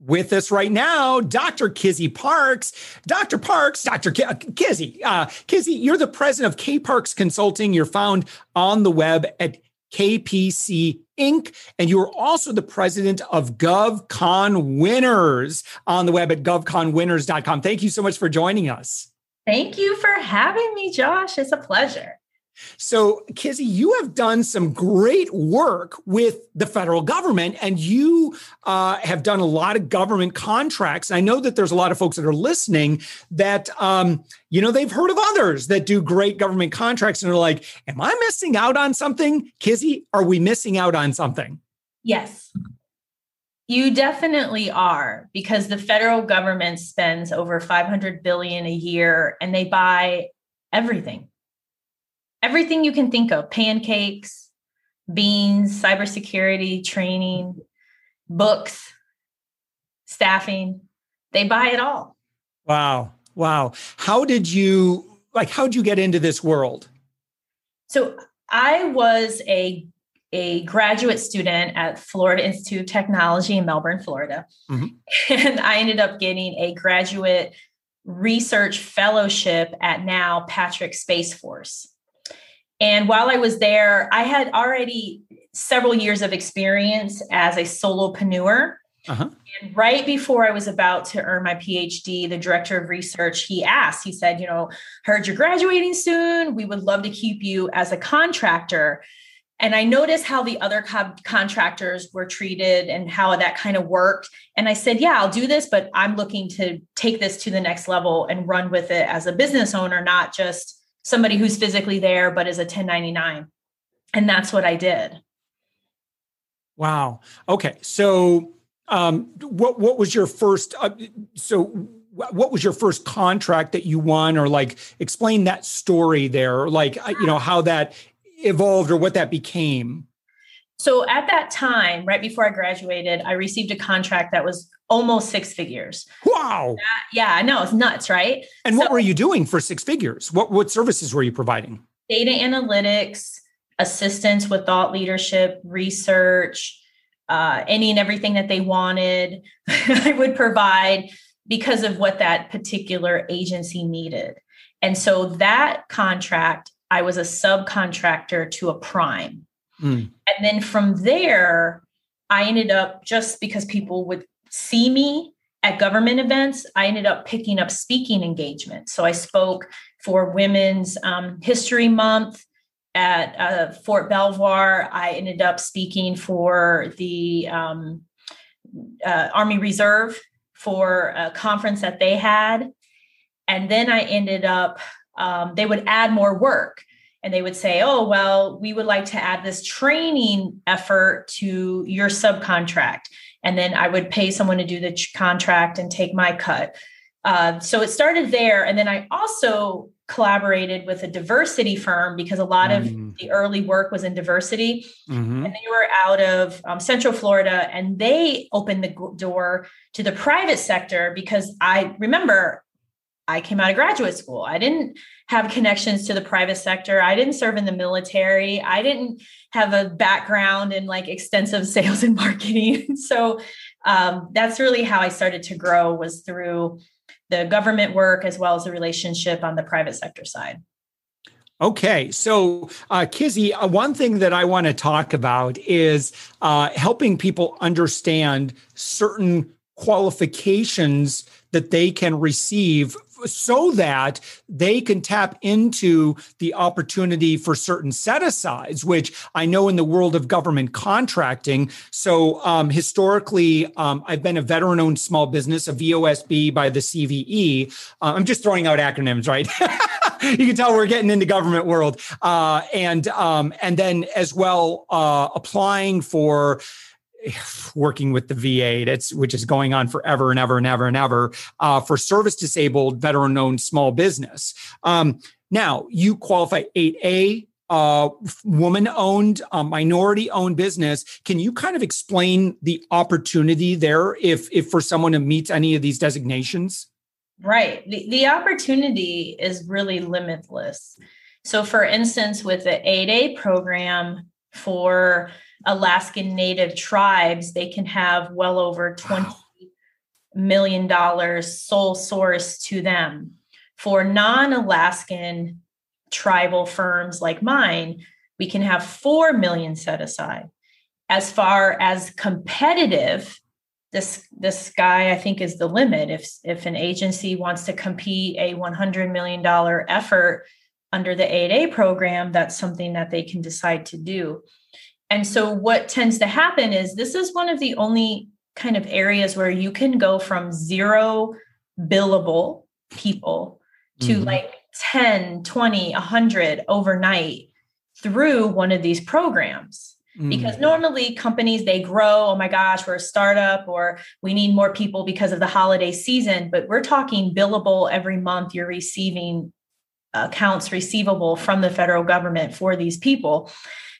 With us right now, Dr. Kizzy Parks. Dr. Parks, Dr. K- uh, Kizzy, uh, Kizzy, you're the president of K Parks Consulting. You're found on the web at KPC Inc. And you are also the president of GovCon Winners on the web at govconwinners.com. Thank you so much for joining us. Thank you for having me, Josh. It's a pleasure. So, Kizzy, you have done some great work with the federal government, and you uh, have done a lot of government contracts. I know that there's a lot of folks that are listening that, um, you know, they've heard of others that do great government contracts and are like, Am I missing out on something? Kizzy, are we missing out on something? Yes. You definitely are because the federal government spends over 500 billion a year and they buy everything everything you can think of pancakes, beans, cybersecurity, training, books, staffing. They buy it all. Wow. Wow. How did you like how did you get into this world? So I was a a graduate student at Florida Institute of Technology in Melbourne, Florida. Mm-hmm. And I ended up getting a graduate research fellowship at now Patrick Space Force. And while I was there, I had already several years of experience as a solopreneur. Uh-huh. And right before I was about to earn my PhD, the director of research, he asked, he said, you know, heard you're graduating soon. We would love to keep you as a contractor. And I noticed how the other co- contractors were treated and how that kind of worked. And I said, yeah, I'll do this, but I'm looking to take this to the next level and run with it as a business owner, not just somebody who's physically there but is a 1099 and that's what i did. Wow. Okay. So um what what was your first uh, so what was your first contract that you won? Or like explain that story there. Like uh, you know how that evolved or what that became so at that time right before i graduated i received a contract that was almost six figures. Wow. That, yeah, I know it's nuts, right? And so, what were you doing for six figures? What what services were you providing? Data analytics, assistance with thought leadership, research, uh, any and everything that they wanted, I would provide because of what that particular agency needed. And so that contract, I was a subcontractor to a prime. Mm. And then from there, I ended up just because people would see me at government events, I ended up picking up speaking engagements. So I spoke for Women's um, History Month at uh, Fort Belvoir. I ended up speaking for the um, uh, Army Reserve for a conference that they had. And then I ended up, um, they would add more work and they would say, oh, well, we would like to add this training effort to your subcontract and then I would pay someone to do the contract and take my cut. Uh, so it started there, and then I also collaborated with a diversity firm because a lot of mm. the early work was in diversity, mm-hmm. and they were out of um, Central Florida, and they opened the door to the private sector because I remember I came out of graduate school. I didn't have connections to the private sector. I didn't serve in the military. I didn't have a background in like extensive sales and marketing. so um, that's really how I started to grow was through the government work as well as the relationship on the private sector side. Okay, so uh, Kizzy, uh, one thing that I want to talk about is uh, helping people understand certain qualifications that they can receive so that they can tap into the opportunity for certain set asides, which I know in the world of government contracting. So, um, historically, um, I've been a veteran owned small business, a VOSB by the CVE. Uh, I'm just throwing out acronyms, right? you can tell we're getting into government world. Uh, and, um, and then as well, uh, applying for working with the VA, that's which is going on forever and ever and ever and ever uh, for service disabled veteran owned small business. Um, now you qualify 8A uh, woman owned, uh, minority owned business. Can you kind of explain the opportunity there if, if for someone to meet any of these designations? Right. The, the opportunity is really limitless. So, for instance, with the 8A program for Alaskan Native tribes, they can have well over twenty wow. million dollars sole source to them. For non Alaskan tribal firms like mine, we can have 4 million set aside. As far as competitive, this this sky I think is the limit. If if an agency wants to compete a 100 million dollar effort under the 8A program, that's something that they can decide to do. And so what tends to happen is this is one of the only kind of areas where you can go from zero billable people to mm-hmm. like 10, 20, 100 overnight through one of these programs. Because mm. normally companies they grow, oh my gosh, we're a startup or we need more people because of the holiday season, but we're talking billable every month you're receiving accounts receivable from the federal government for these people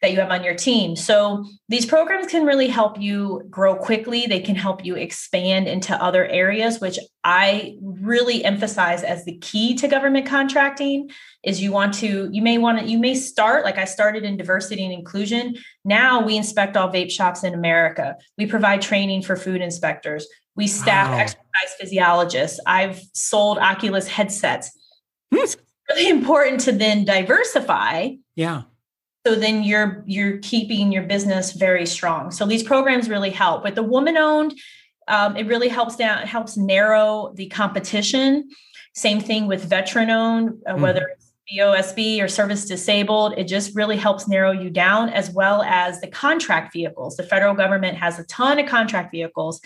that you have on your team. So these programs can really help you grow quickly. They can help you expand into other areas, which I really emphasize as the key to government contracting is you want to you may want to you may start like I started in diversity and inclusion. Now we inspect all vape shops in America. We provide training for food inspectors. We staff wow. exercise physiologists. I've sold Oculus headsets. Hmm. It's really important to then diversify. Yeah so then you're you're keeping your business very strong. So these programs really help. But the woman owned um, it really helps down helps narrow the competition. Same thing with veteran owned uh, mm. whether it's VOSB or service disabled it just really helps narrow you down as well as the contract vehicles. The federal government has a ton of contract vehicles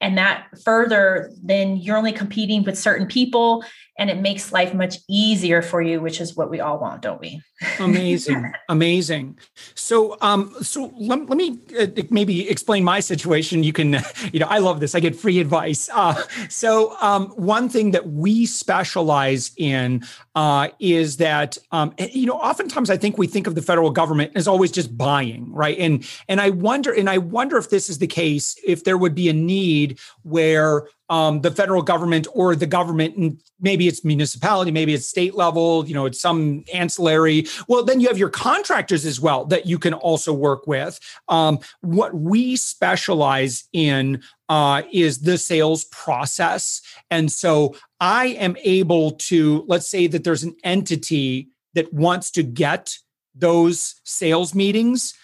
and that further then you're only competing with certain people and it makes life much easier for you which is what we all want don't we? Amazing. Amazing. So um so let, let me uh, maybe explain my situation. You can you know i love this. I get free advice. Uh, so um one thing that we specialize in uh is that um you know oftentimes i think we think of the federal government as always just buying right? And and i wonder and i wonder if this is the case if there would be a need where um, the federal government or the government, and maybe it's municipality, maybe it's state level, you know, it's some ancillary. Well, then you have your contractors as well that you can also work with. Um, what we specialize in uh, is the sales process. And so I am able to, let's say that there's an entity that wants to get those sales meetings.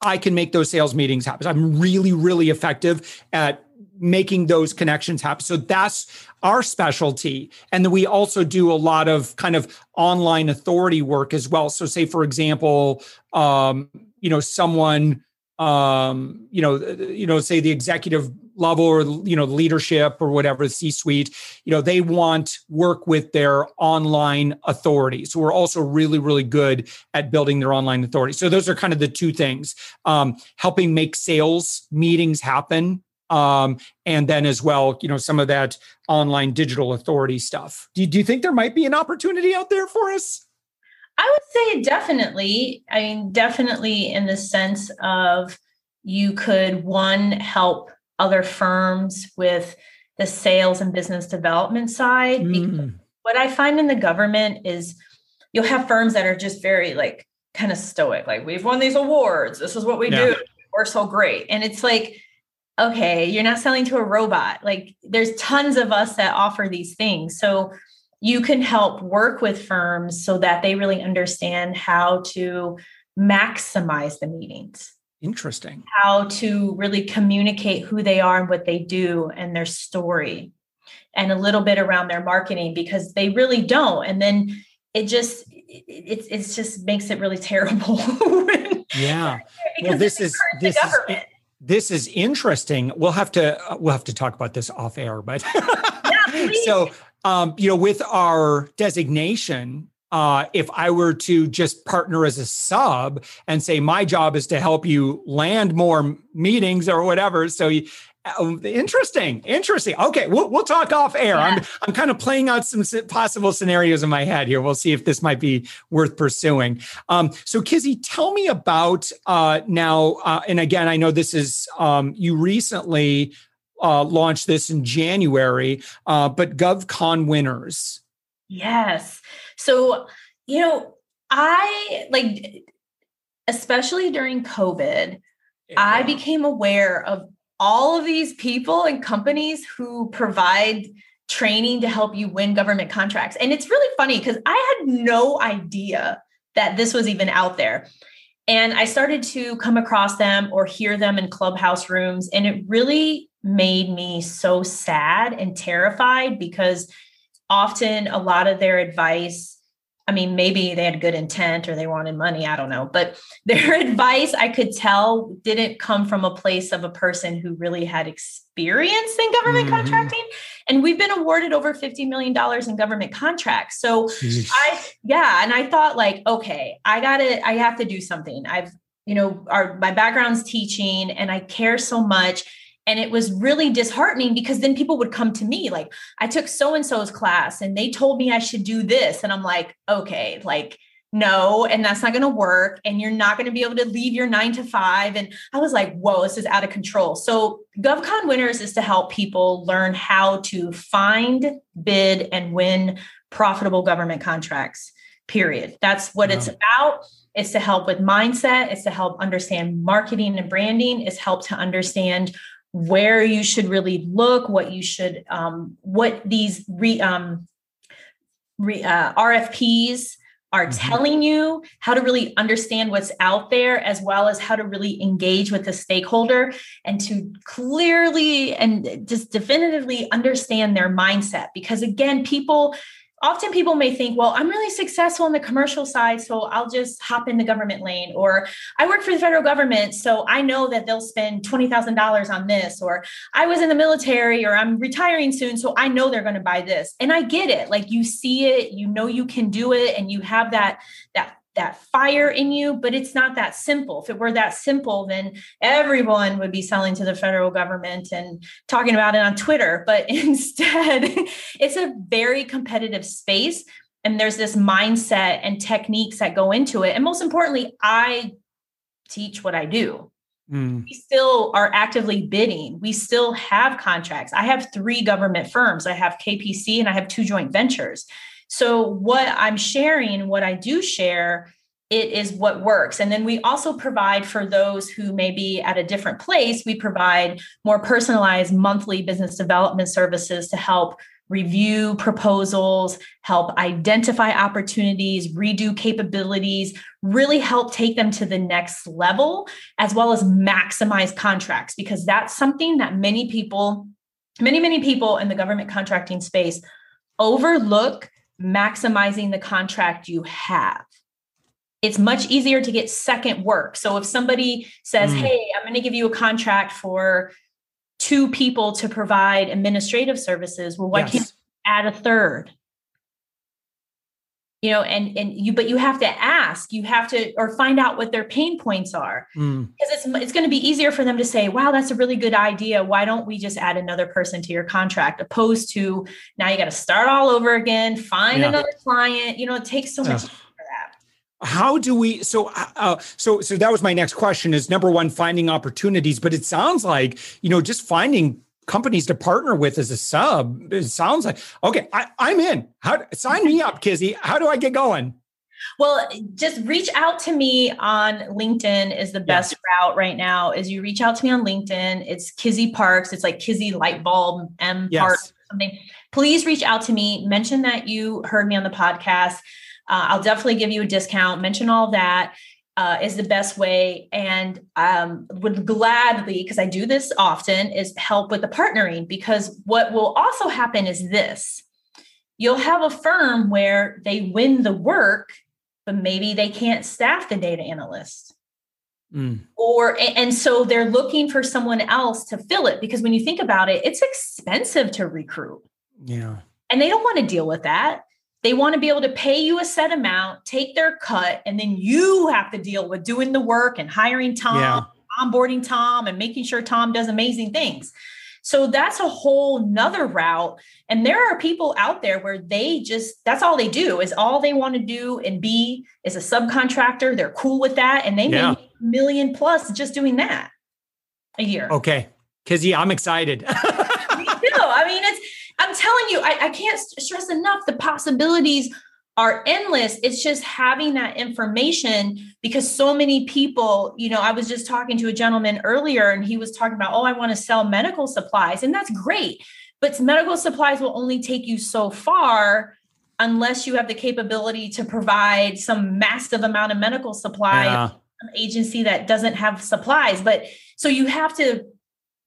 I can make those sales meetings happen. I'm really, really effective at making those connections happen. So that's our specialty. And we also do a lot of kind of online authority work as well. So say, for example, um, you know, someone, um, you know, you know, say the executive level or, you know, leadership or whatever, the C-suite, you know, they want work with their online authority. So we're also really, really good at building their online authority. So those are kind of the two things, um, helping make sales meetings happen um, and then as well, you know, some of that online digital authority stuff. Do, do you think there might be an opportunity out there for us? I would say definitely. I mean, definitely in the sense of you could one help other firms with the sales and business development side. Mm. What I find in the government is you'll have firms that are just very like kind of stoic, like we've won these awards. This is what we yeah. do. We're so great. And it's like okay, you're not selling to a robot. Like there's tons of us that offer these things. So you can help work with firms so that they really understand how to maximize the meetings. Interesting. How to really communicate who they are and what they do and their story and a little bit around their marketing because they really don't. And then it just it, it, just makes it really terrible. yeah. Well, this is this is this is interesting. We'll have to uh, we'll have to talk about this off air, but yeah, so um, you know, with our designation, uh, if I were to just partner as a sub and say my job is to help you land more meetings or whatever. So you, interesting, interesting. Okay, we'll, we'll talk off air. Yeah. I'm I'm kind of playing out some possible scenarios in my head here. We'll see if this might be worth pursuing. Um, so, Kizzy, tell me about uh, now. Uh, and again, I know this is um, you recently uh, launched this in January, uh, but GovCon winners. Yes. So, you know, I like, especially during COVID, yeah. I became aware of all of these people and companies who provide training to help you win government contracts. And it's really funny because I had no idea that this was even out there. And I started to come across them or hear them in clubhouse rooms. And it really made me so sad and terrified because often a lot of their advice I mean, maybe they had good intent or they wanted money. I don't know. But their advice, I could tell, didn't come from a place of a person who really had experience in government mm-hmm. contracting. And we've been awarded over $50 million in government contracts. So I, yeah. And I thought, like, okay, I got to, I have to do something. I've, you know, our, my background's teaching and I care so much and it was really disheartening because then people would come to me like i took so and so's class and they told me i should do this. And i'm like okay like no and that's not going to work and you're not going to be able to leave your 9 to 5 and i was like whoa this is out of control. So govcon winners is to help people learn how to find bid and win profitable government contracts period. That's what it's about. It's to help with mindset. It's to help understand marketing and branding. It's help to understand where you should really look, what you should, um, what these re, um, re, uh, RFPs are mm-hmm. telling you, how to really understand what's out there, as well as how to really engage with the stakeholder and to clearly and just definitively understand their mindset. Because again, people often people may think, well, I'm really successful in the commercial side, so I'll just hop in the government lane. Or I work for the federal government, so I know that they'll spend $20,000 on this. Or I was in the military, or I'm retiring soon, so I know they're going to buy this. And I get it. Like you see it, you know you can do it, and you have that that that fire in you, but it's not that simple. If it were that simple, then everyone would be selling to the federal government and talking about it on Twitter. But instead, it's a very competitive space. And there's this mindset and techniques that go into it. And most importantly, I teach what I do. Mm. We still are actively bidding. We still have contracts. I have three government firms. I have KPC and I have two joint ventures. So what I'm sharing, what I do share, it is what works. And then we also provide for those who may be at a different place, we provide more personalized monthly business development services to help review proposals, help identify opportunities, redo capabilities, really help take them to the next level, as well as maximize contracts, because that's something that many people, many, many people in the government contracting space overlook maximizing the contract you have. It's much easier to get second work. So if somebody says, mm. Hey, I'm going to give you a contract for two people to provide administrative services, well, why yes. can't you add a third? You know and and you but you have to ask you have to or find out what their pain points are. Mm. because it's it's going to be easier for them to say wow that's a really good idea. Why don't we just add another person to your contract? Opposed to now you got to start all over again find yeah. another client. You know it takes so much how do we so uh, uh, so so that was my next question is number one finding opportunities. But it sounds like you know just finding companies to partner with as a sub. It sounds like okay, I, am in. How sign me up, Kizzy? How do I get going? Well, just reach out to me on LinkedIn is the best yes. route right now. Is you reach out to me on LinkedIn. It's Kizzy Parks. It's like Kizzy Lightbulb M yes. Parks something. Please reach out to me. Mention that you heard me on the podcast. Uh, I'll definitely give you a discount. Mention all that uh, is the best way. And um, would gladly because i do this often is help with the partnering because what will also happen is this. You'll have a firm where they win the work but maybe they can't staff the data analyst. Mm. or and so they're looking for someone else to fill it because when you think about it it's expensive to recruit. Yeah. And they don't want to deal with that they want to be able to pay you a set amount, take their cut, and then you have to deal with doing the work and hiring Tom, yeah. onboarding Tom, and making sure Tom does amazing things. So that's a whole nother route. And there are people out there where they just, that's all they do is all they want to do and be is a subcontractor. They're cool with that. And they yeah. make a million plus just doing that a year. Okay. Cause yeah, I'm excited. Me too. I mean, it's, I'm telling you, I, I can't stress enough the possibilities are endless. It's just having that information because so many people, you know, I was just talking to a gentleman earlier and he was talking about, oh, I want to sell medical supplies. And that's great. But medical supplies will only take you so far unless you have the capability to provide some massive amount of medical supply yeah. agency that doesn't have supplies. But so you have to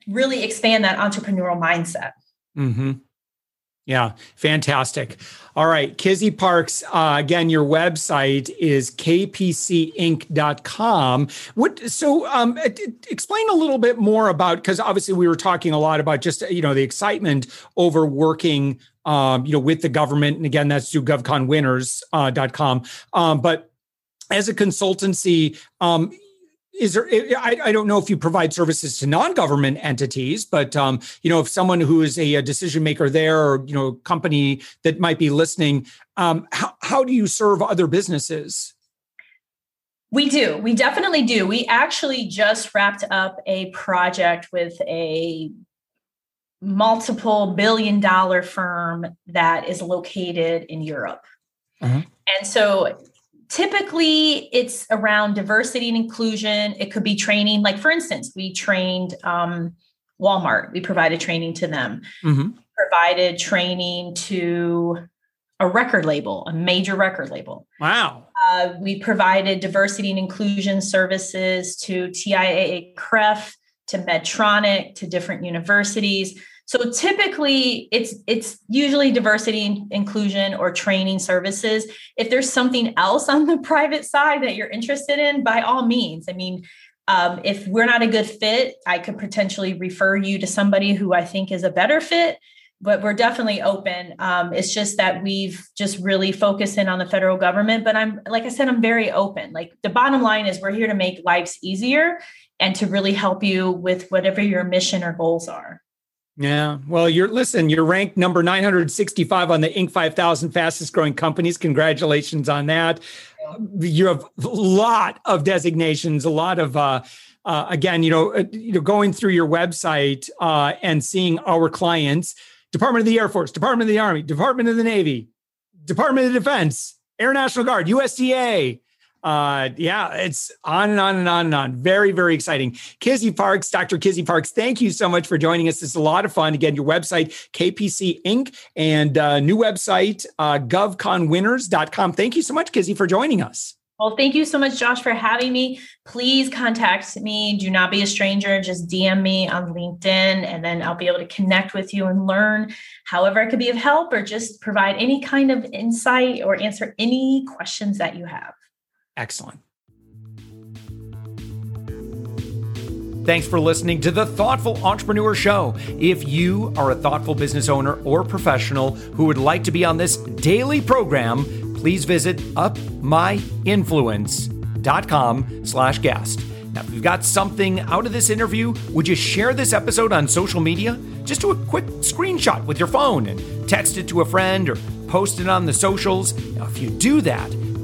really expand that entrepreneurial mindset. Mm-hmm. Yeah, fantastic. All right, Kizzy Parks, uh, again, your website is kpcinc.com. What, so um, explain a little bit more about, because obviously we were talking a lot about just, you know, the excitement over working, um, you know, with the government. And again, that's through govconwinners.com. Uh, um, but as a consultancy, um, is there I, I don't know if you provide services to non-government entities but um, you know if someone who is a, a, decision maker there or you know company that might be listening um, how, how do you serve other businesses? We do. We definitely do. We actually just wrapped up a project with a multiple billion dollar firm that is located in europe. Uh-huh. and so typically it's around diversity and inclusion. It could be training. Like for instance we trained um, walmart. We provided training to them. Mm-hmm. provided training to a record label a major record label. Wow. Uh, we provided diversity and inclusion services to tiaa cref to medtronic to different universities so typically it's it's usually diversity inclusion or training services. If there's something else on the private side that you're interested in, by all means. I mean, um, if we're not a good fit, I could potentially refer you to somebody who I think is a better fit. But we're definitely open. Um, it's just that we've just really focused in on the federal government. But I'm, like I said, I'm very open. Like the bottom line is we're here to make lives easier and to really help you with whatever your mission or goals are. Yeah. Well, you're listen, you're ranked number 965 on the Inc. 5000 fastest growing companies. Congratulations on that. You have a lot of designations, a lot of uh, uh, again, you know, uh, you know, going through your website uh, and seeing our clients, Department of the Air Force, Department of the Army, Department of the Navy, Department of Defense, Air National Guard, USDA, uh, yeah, it's on and on and on and on. Very, very exciting. Kizzy Parks, Dr. Kizzy Parks, thank you so much for joining us. It's a lot of fun. Again, your website, KPC Inc., and uh, new website, uh, govconwinners.com. Thank you so much, Kizzy, for joining us. Well, thank you so much, Josh, for having me. Please contact me. Do not be a stranger. Just DM me on LinkedIn, and then I'll be able to connect with you and learn however I could be of help or just provide any kind of insight or answer any questions that you have. Excellent. Thanks for listening to the Thoughtful Entrepreneur Show. If you are a thoughtful business owner or professional who would like to be on this daily program, please visit upmyinfluence.com slash guest. Now, if you've got something out of this interview, would you share this episode on social media? Just do a quick screenshot with your phone and text it to a friend or post it on the socials. Now, if you do that,